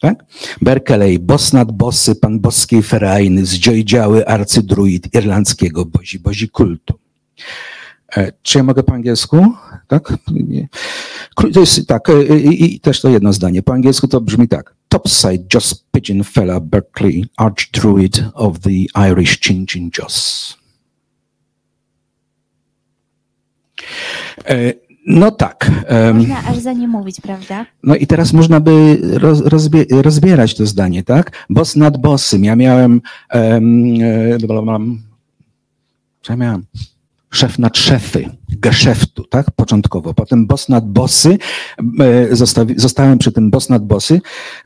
tak? Berkeley, bos nad bosy, pan boskiej ferajny, zdziojdziały arcydruid irlandzkiego bozi, bozi kultu. E, czy ja mogę po angielsku? Tak? To jest tak, e, i, i też to jedno zdanie. Po angielsku to brzmi tak. Topside Joss Pigeon Fella Berkeley, Archdruid of the Irish Chin Chin Joss. E, no tak. Można aż za nie mówić, prawda? No i teraz można by roz, rozbie, rozbierać to zdanie, tak? Boss nad bossym. Ja miałem, um, co ja miałem? Szef nad szefy, geszeftu, tak? Początkowo. Potem boss nad bossy. E, zostawi, zostałem przy tym boss nad bossy,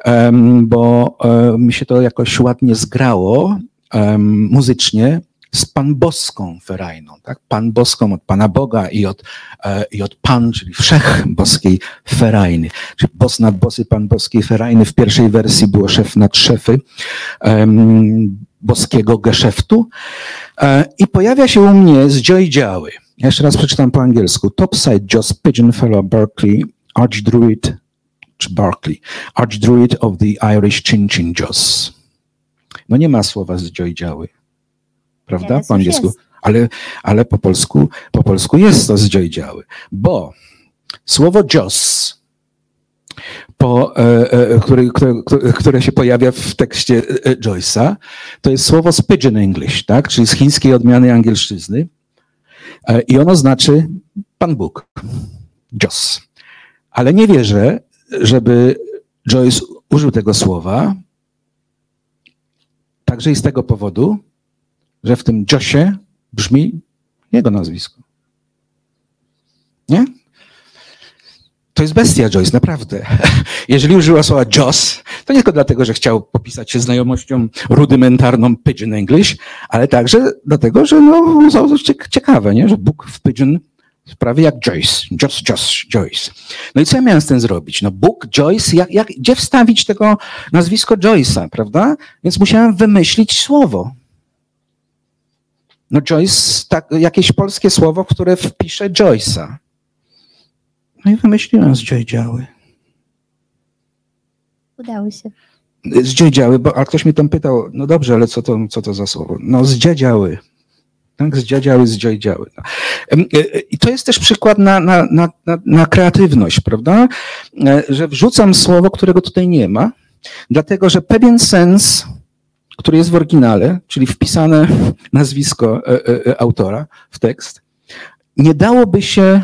um, bo um, mi się to jakoś ładnie zgrało muzycznie z Pan Boską ferajną, tak? Pan Boską od Pana Boga i od, e, i od Pan, czyli wszech boskiej ferajny. Czyli bos nad bosy, Pan boskiej ferajny. W pierwszej wersji było szef nad szefy boskiego geszeftu. E, I pojawia się u mnie z Działy. Jeszcze raz przeczytam po angielsku. Topside Joss Pigeon Fellow Berkeley, Archdruid, czy Berkeley, Archdruid of the Irish Chin Chin Joss. No nie ma słowa z Działy prawda? Po angielsku. Ale, ale po polsku, po polsku jest to zdziojdziały, bo słowo Joss, po, e, e, które, które, które, się pojawia w tekście e, Joyce'a, to jest słowo z Pidgin English, tak? czyli z chińskiej odmiany angielszczyzny. I ono znaczy Pan Bóg, Joss. Ale nie wierzę, żeby Joyce użył tego słowa, także i z tego powodu, że w tym Josie brzmi jego nazwisko. Nie? To jest bestia Joyce, naprawdę. Jeżeli użyła słowa Joss, to nie tylko dlatego, że chciał popisać się znajomością rudymentarną Pidgin English, ale także dlatego, że no, to ciekawe, nie? że Bóg w Pidgin prawie jak Joyce. Joss, Joss, Joyce. No i co ja miałem z tym zrobić? No Bóg, Joyce, jak, jak, gdzie wstawić tego nazwisko Joyce'a, prawda? Więc musiałem wymyślić słowo. No Joyce, tak, jakieś polskie słowo, które wpisze Joyce'a. No i wymyśliłem z Joydziały. Udało się. Z bo a ktoś mi tam pytał, no dobrze, ale co to, co to za słowo? No z. Tak, z dziadziały, z. No. E, e, I to jest też przykład na, na, na, na kreatywność, prawda? E, że wrzucam słowo, którego tutaj nie ma, dlatego że pewien sens który jest w oryginale, czyli wpisane nazwisko e, e, e, autora w tekst, nie dałoby się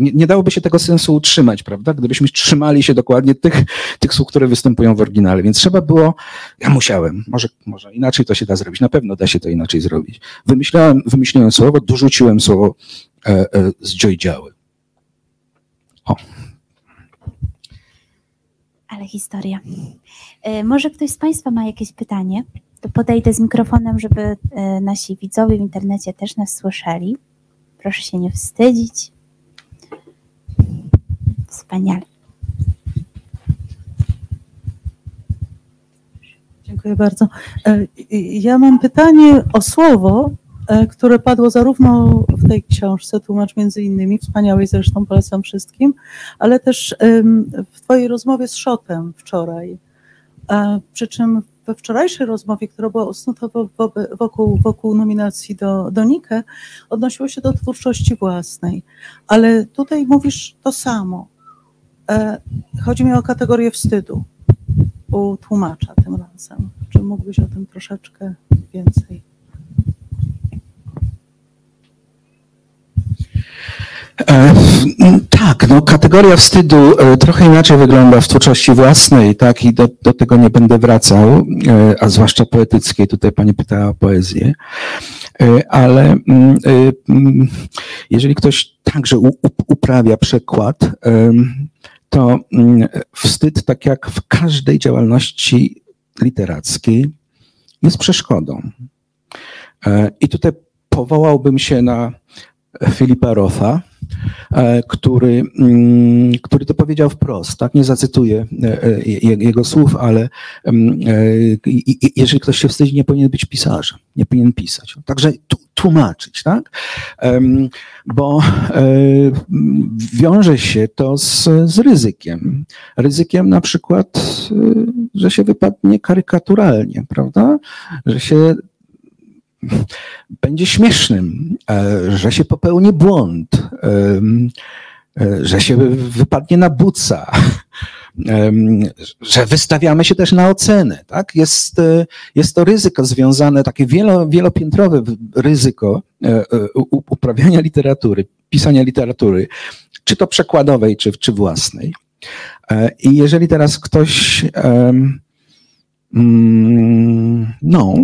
nie, nie, dałoby się tego sensu utrzymać, prawda? Gdybyśmy trzymali się dokładnie tych, tych słów, które występują w oryginale. Więc trzeba było, ja musiałem, może, może inaczej to się da zrobić, na pewno da się to inaczej zrobić. Wymyślałem, wymyśliłem słowo, dorzuciłem słowo e, e, z Joydziały. O. Ale historia. E, może ktoś z Państwa ma jakieś pytanie? To podejdę z mikrofonem, żeby e, nasi widzowie w internecie też nas słyszeli. Proszę się nie wstydzić. Wspaniale. Dziękuję bardzo. E, ja mam pytanie o słowo, które padło zarówno w tej książce, tłumacz między innymi, wspaniałej zresztą polecam wszystkim, ale też w Twojej rozmowie z Szotem wczoraj. Przy czym we wczorajszej rozmowie, która była usnuta wokół, wokół nominacji do, do Nike, odnosiło się do twórczości własnej. Ale tutaj mówisz to samo. E, chodzi mi o kategorię wstydu u tłumacza tym razem. Czy mógłbyś o tym troszeczkę więcej? E, tak, no kategoria wstydu e, trochę inaczej wygląda w twórczości własnej, tak, i do, do tego nie będę wracał, e, a zwłaszcza poetyckiej, tutaj pani pytała o poezję, ale jeżeli ktoś także uprawia przekład, to wstyd, tak jak w każdej działalności literackiej, jest przeszkodą. I tutaj powołałbym się na Filipa Rotha, E, który, mm, który to powiedział wprost, tak? Nie zacytuję e, e, jego słów, ale mm, jeżeli ktoś się wstydzi, nie powinien być pisarzem, nie powinien pisać. Także tłumaczyć, tak? Bo wiąże się to z, z ryzykiem. Ryzykiem na przykład, że się wypadnie karykaturalnie, prawda? Że się będzie śmiesznym, e, że się popełni błąd, e, że się wypadnie na buca, że wystawiamy się też na ocenę. Tak? Jest, e, jest to ryzyko związane, takie wielo, wielopiętrowe ryzyko uprawiania literatury, pisania literatury, czy to przekładowej, czy, czy własnej. I jeżeli teraz ktoś no,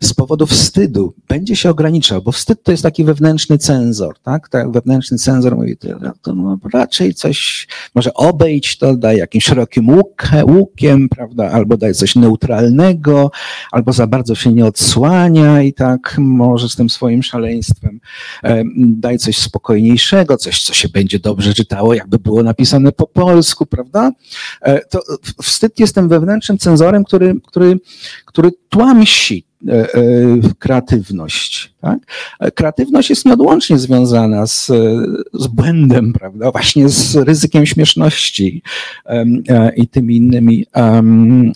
z powodu wstydu będzie się ograniczał, bo wstyd to jest taki wewnętrzny cenzor, tak? tak wewnętrzny cenzor mówi, to no, raczej coś, może obejść to, daj jakimś szerokim łuk, łukiem, prawda? Albo daj coś neutralnego, albo za bardzo się nie odsłania i tak może z tym swoim szaleństwem daj coś spokojniejszego, coś, co się będzie dobrze czytało, jakby było napisane po polsku, prawda? E, to wstyd jest tym wewnętrznym cenzorem, który, który, który tłamsi e, e, kreatywność. Tak? Kreatywność jest nieodłącznie związana z, z błędem, prawda? Właśnie z ryzykiem śmieszności e, i tymi innymi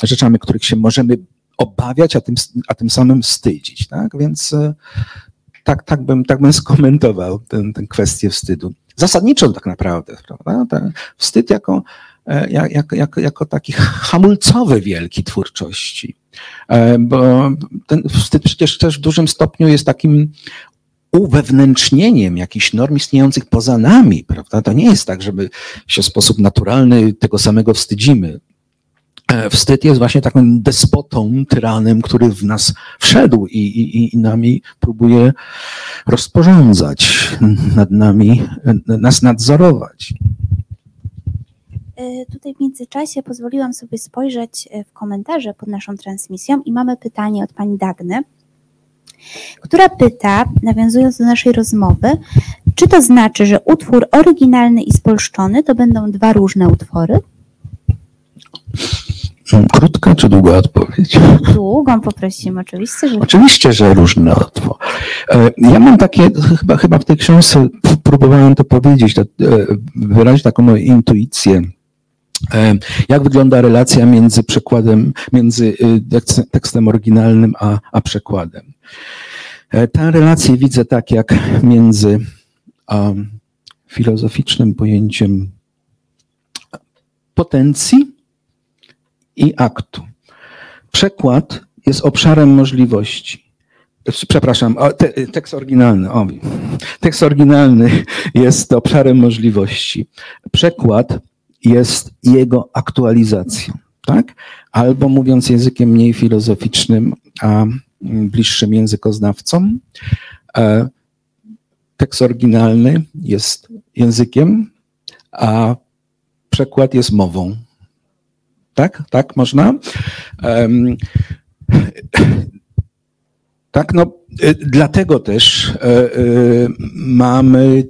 rzeczami, których się możemy obawiać, a tym, a tym samym wstydzić. Tak? Więc tak, tak, bym, tak bym skomentował tę kwestię wstydu. Zasadniczo tak naprawdę, prawda? wstyd jako jak, jak, jak, jako taki hamulcowy wielki twórczości. E, bo ten wstyd przecież też w dużym stopniu jest takim uwewnętrznieniem jakichś norm istniejących poza nami, prawda? To nie jest tak, żeby się w sposób naturalny tego samego wstydzimy. E, wstyd jest właśnie takim despotą, tyranem, który w nas wszedł i, i, i nami próbuje rozporządzać, nad nami, nas nadzorować. E, tutaj w międzyczasie pozwoliłam sobie spojrzeć e, w komentarze pod naszą transmisją i mamy pytanie od pani Dagny, która pyta, nawiązując do naszej rozmowy, czy to znaczy, że utwór oryginalny i spolszczony to będą dwa różne utwory? Krótka czy długa odpowiedź? Długą poprosimy, oczywiście, że. Oczywiście, że różne odpowiedź. Ja mam takie, chyba, chyba w tej książce próbowałem to powiedzieć, wyrazić taką moją intuicję E, jak wygląda relacja między przekładem, między y, tekstem oryginalnym a, a przekładem? E, tę relację widzę tak jak między um, filozoficznym pojęciem potencji i aktu. Przekład jest obszarem możliwości. Przepraszam, te, tekst oryginalny. O, tekst oryginalny jest obszarem możliwości. Przekład jest jego aktualizacją, tak? Albo mówiąc językiem mniej filozoficznym, a bliższym językoznawcom, e, tekst oryginalny jest językiem, a przekład jest mową. Tak? Tak można? Tak, no, e, dlatego też e, mamy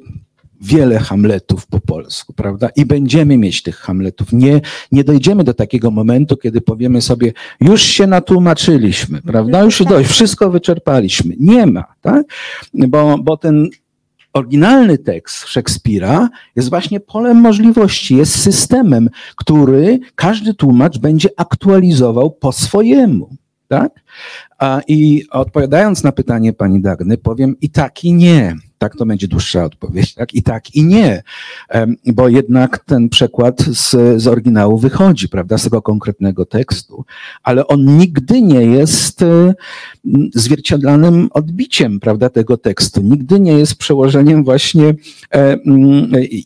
wiele Hamletów po polsku, prawda? I będziemy mieć tych Hamletów. Nie, nie dojdziemy do takiego momentu, kiedy powiemy sobie, już się natłumaczyliśmy, prawda? Już dość, wszystko wyczerpaliśmy. Nie ma, tak? Bo, bo ten oryginalny tekst Szekspira jest właśnie polem możliwości, jest systemem, który każdy tłumacz będzie aktualizował po swojemu. Tak? A, I odpowiadając na pytanie pani Dagny, powiem i tak, i nie. Tak to będzie dłuższa odpowiedź, tak? I tak, i nie. Bo jednak ten przekład z, z oryginału wychodzi, prawda, z tego konkretnego tekstu, ale on nigdy nie jest e, zwierciadlanym odbiciem, prawda, tego tekstu. Nigdy nie jest przełożeniem właśnie e,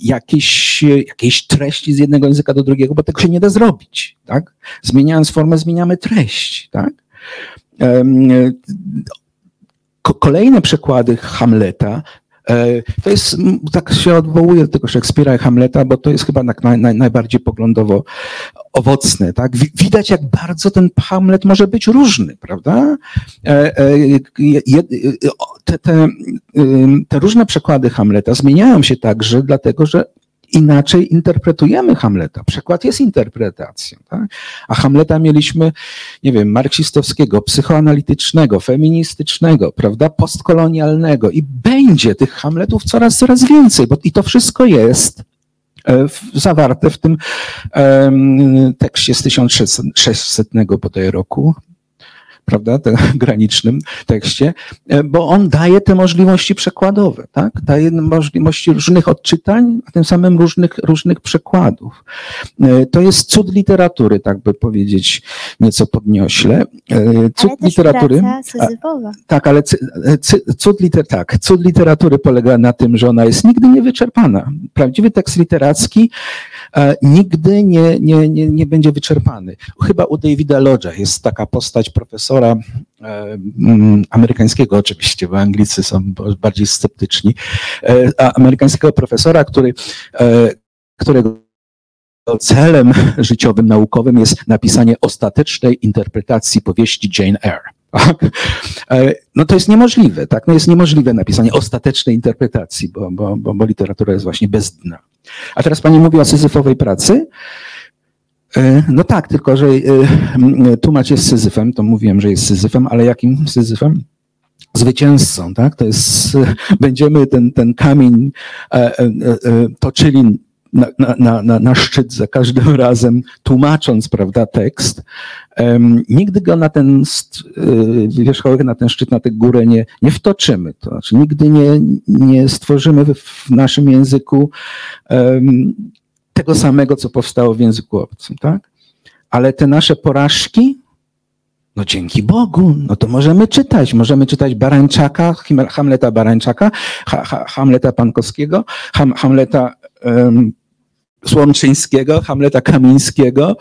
jakiejś, jakiejś treści z jednego języka do drugiego, bo tego się nie da zrobić, tak? Zmieniając formę, zmieniamy treść, tak? Kolejne przykłady Hamleta to jest, tak się odwołuje do tego Szekspira i Hamleta, bo to jest chyba naj, naj, najbardziej poglądowo owocne. Tak? Widać, jak bardzo ten Hamlet może być różny, prawda? E, e, te, te, te różne przekłady Hamleta zmieniają się także dlatego, że inaczej interpretujemy Hamleta. Przekład jest interpretacją. Tak? A Hamleta mieliśmy, nie wiem, marksistowskiego, psychoanalitycznego, feministycznego, prawda, postkolonialnego i będzie tych Hamletów coraz, coraz więcej, bo i to wszystko jest e, zawarte w tym um, tekście z 1600 bodaj roku, prawda, tym granicznym tekście, e, bo on daje te możliwości przekładowe, tak? Daje możliwości różnych odczytań, a tym samym różnych, różnych przekładów. E, to jest cud literatury, tak by powiedzieć nieco podniośle. E, cud ale literatury. A, tak, ale cud, liter, tak, cud literatury polega na tym, że ona jest nigdy niewyczerpana. Prawdziwy tekst literacki nigdy nie, nie, nie, nie będzie wyczerpany. Chyba u Davida Lodge'a jest taka postać profesora e, mm, amerykańskiego oczywiście, bo Anglicy są bardziej sceptyczni, e, amerykańskiego profesora, który, e, którego celem życiowym, naukowym jest napisanie ostatecznej interpretacji powieści Jane Eyre. Tak? No to jest niemożliwe, tak? No jest niemożliwe napisanie ostatecznej interpretacji, bo, bo, bo literatura jest właśnie bez dna. A teraz pani mówi o syzyfowej pracy. E, no tak, tylko że e, tłumacz jest syzyfem, to mówiłem, że jest syzyfem, ale jakim syzyfem? Zwycięzcą, tak? To jest, będziemy ten, ten kamień e, toczyli na, na, na, na szczyt za każdym razem, tłumacząc, prawda, tekst. Nigdy go na ten wierzchołek, na ten szczyt, na tę górę nie, nie wtoczymy. To znaczy, nigdy nie, nie stworzymy w naszym języku tego samego, co powstało w języku obcym, tak? Ale te nasze porażki, no dzięki Bogu, no to możemy czytać. Możemy czytać Barańczaka, Hamleta Barańczaka, Hamleta Pankowskiego, Hamleta um, Słomczyńskiego, Hamleta Kamińskiego,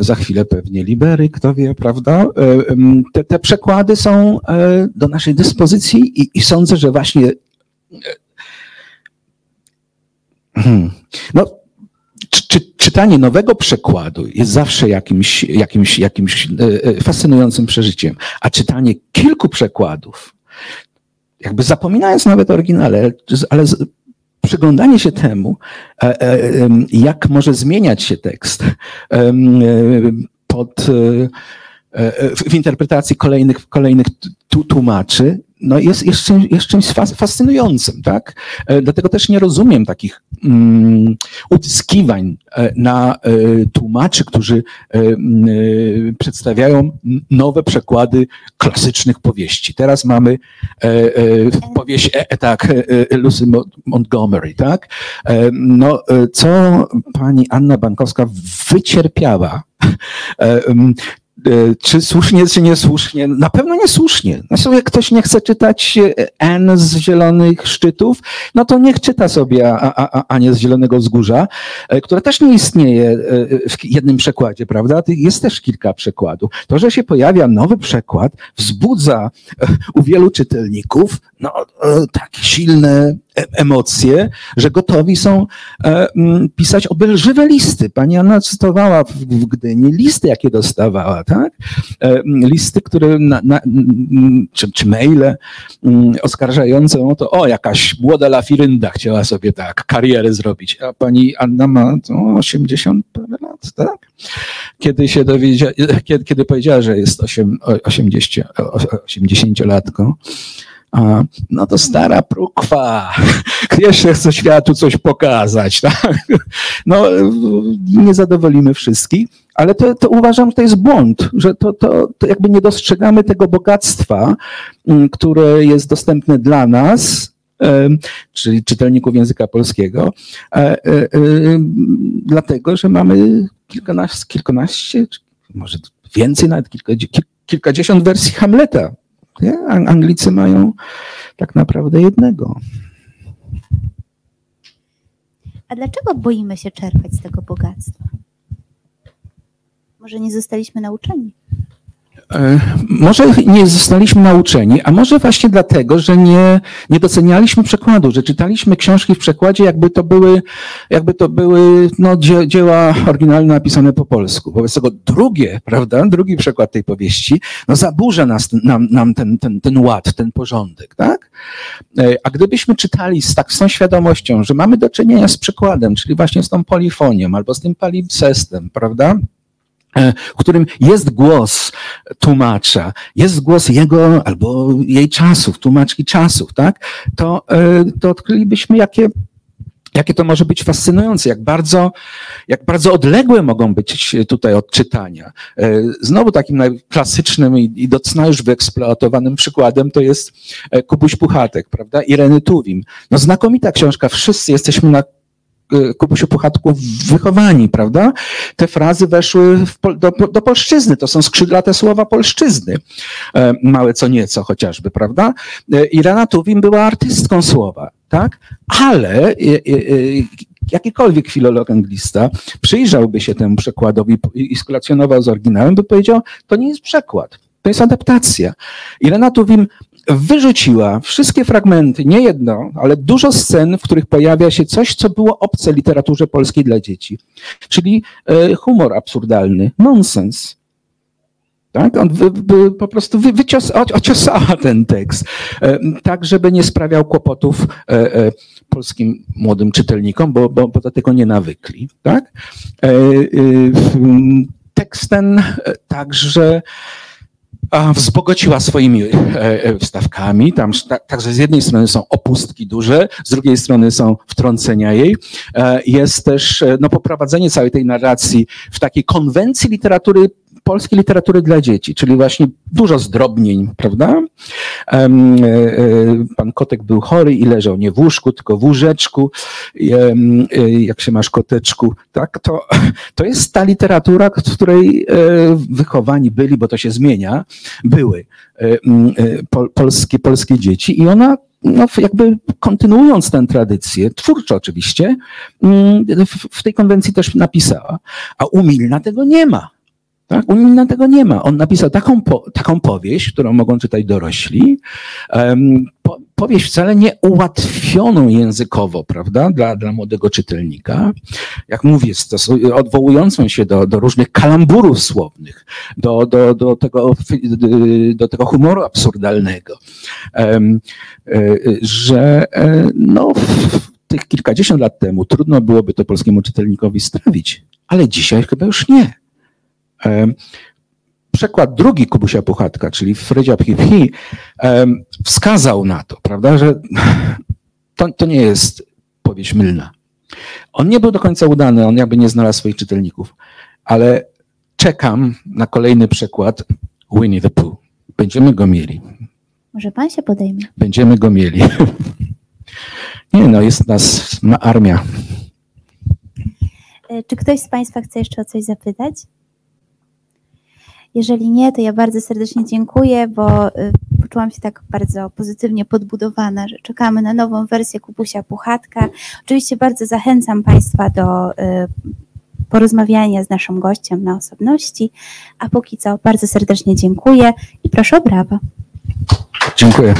za chwilę pewnie Libery, kto wie, prawda? Te, te przekłady są e, do naszej dyspozycji i, i sądzę, że właśnie e, no, czy, czy, czytanie nowego przekładu jest zawsze jakimś, jakimś, jakimś e, fascynującym przeżyciem, a czytanie kilku przekładów, jakby zapominając nawet oryginale, ale przyglądanie się temu, e, e, jak może zmieniać się tekst e, pod, w interpretacji kolejnych, kolejnych tłumaczy, no jest, jest, czymś, jest czymś fascynującym, tak? E, dlatego też nie rozumiem takich um, utyskiwań e, na e, tłumaczy, którzy przedstawiają nowe przekłady klasycznych powieści. Teraz mamy powieść, tak, Lucy Montgomery, tak? No, co pani Anna Bankowska wycierpiała E, czy słusznie, czy niesłusznie? Na pewno niesłusznie. Zresztą jak ktoś nie chce czytać e, N z Zielonych Szczytów, no to niech czyta sobie Anię z Zielonego Wzgórza, e, które też nie istnieje w jednym przekładzie, prawda? Jest też kilka przekładów. To, że się pojawia nowy przekład, wzbudza u wielu czytelników no, takie silne e, emocje, że gotowi są pisać obelżywe listy. Pani Anna cytowała w, Gdyni listy, jakie dostawała, tak? Listy, które, na, na, czy, czy maile oskarżające o to, o, jakaś młoda lafirynda chciała sobie tak karierę zrobić, a pani Anna ma to 80 lat, tak? Kiedy się dowiedziała, kiedy, kiedy powiedziała, że jest 8, 80, 80-latką, a, no to stara prukwa, jeszcze chce światu coś pokazać. Tak? No, nie zadowolimy wszystkich, ale to, to uważam, że to jest błąd, że to, to, to jakby nie dostrzegamy tego bogactwa, mm, które jest dostępne dla nas, czyli czytelników języka polskiego, e, e, dlatego, że mamy kilkanaście, kilkanaście może więcej, nawet kilka, kilkadziesiąt wersji Hamleta. Nie? Anglicy mają tak naprawdę jednego. A dlaczego boimy się czerpać z tego bogactwa? Może nie zostaliśmy nauczeni? E, może nie zostaliśmy nauczeni, a może właśnie dlatego, że nie, nie docenialiśmy przekładu, że czytaliśmy książki w przekładzie, jakby to były, jakby to były no, dzieła oryginalne napisane po polsku. Wobec tego drugie, prawda, drugi przekład tej powieści, no zaburza nas, nam, nam ten, ten, ten ład, ten porządek, tak? E, a gdybyśmy czytali z, tak, z tą świadomością, że mamy do czynienia z przekładem, czyli właśnie z tą polifonią albo z tym palimpsestem, prawda? E, w którym jest głos tłumacza, jest głos jego albo jej czasów, tłumaczki czasów, tak? To, e, to odkrylibyśmy, jakie, jakie to może być fascynujące, jak bardzo, jak bardzo odległe mogą być tutaj od czytania. E, znowu takim najklasycznym i, do cna już wyeksploatowanym przykładem to jest Kubuś Puchatek, prawda? Ireny Tuwim. No znakomita książka, wszyscy jesteśmy na Kubusiu Puchatku wychowani, prawda? Te frazy weszły pol, do, do polszczyzny, to są skrzydlate słowa polszczyzny, e, małe co nieco chociażby, prawda? E, Irena Tuwim była artystką słowa, tak? Ale e, jakikolwiek filolog anglista przyjrzałby się temu przekładowi i skolacjonował z oryginałem, by powiedział, to nie jest przekład, to jest adaptacja. Irena Tuwim wyrzuciła wszystkie fragmenty, nie jedno, ale dużo scen, w których pojawia się coś, co było obce literaturze polskiej dla dzieci. Czyli e, humor absurdalny, nonsens. Tak? On wy, wy, po prostu wy, wycios, ociosała ten tekst, e, tak żeby nie sprawiał kłopotów e, polskim młodym czytelnikom, bo, bo, bo do tego nie nawykli. Tak? Tekst ten także wzbogociła swoimi e, e, wstawkami. Tam także z jednej strony są opustki duże, z drugiej strony są wtrącenia jej. E, jest też no, poprowadzenie całej tej narracji w takiej konwencji literatury polskiej literatury dla dzieci, czyli właśnie dużo zdrobnień, prawda? Pan Kotek był chory i leżał nie w łóżku, tylko w łóżeczku. Jak się masz koteczku, tak? To, to jest ta literatura, w której wychowani byli, bo to się zmienia, były polskie, polskie dzieci i ona no, jakby kontynuując tę tradycję, twórczo oczywiście, w tej konwencji też napisała. A u Milna tego nie ma. Tak? U Milna tego nie ma. On napisał taką, po, taką powieść, którą mogą czytać dorośli. Um, po, powieść wcale nie ułatwioną językowo, prawda, dla, dla młodego czytelnika. Jak mówię, odwołującą się do, do różnych kalamburów słownych, do, do, do, tego, do tego humoru absurdalnego, um, że e, no, tych kilkadziesiąt lat temu trudno byłoby to polskiemu czytelnikowi strawić, ale dzisiaj chyba już nie. Przekład drugi Kubusia Puchatka, czyli Frydzia Phi, wskazał na to, prawda, że to, to nie jest powieść mylna. On nie był do końca udany, on jakby nie znalazł swoich czytelników, ale czekam na kolejny przekład Winnie the Pooh. Będziemy go mieli. Może pan się podejmie? Będziemy go mieli. Nie no, jest nas armia. E, czy ktoś z Państwa chce jeszcze o coś zapytać? Jeżeli nie, to ja bardzo serdecznie dziękuję, bo y, poczułam się tak bardzo pozytywnie podbudowana, że czekamy na nową wersję Kupusia Puchatka. Oczywiście bardzo zachęcam Państwa do y, porozmawiania z naszym gościem na osobności, a póki co bardzo serdecznie dziękuję i proszę o brawa. Dziękuję.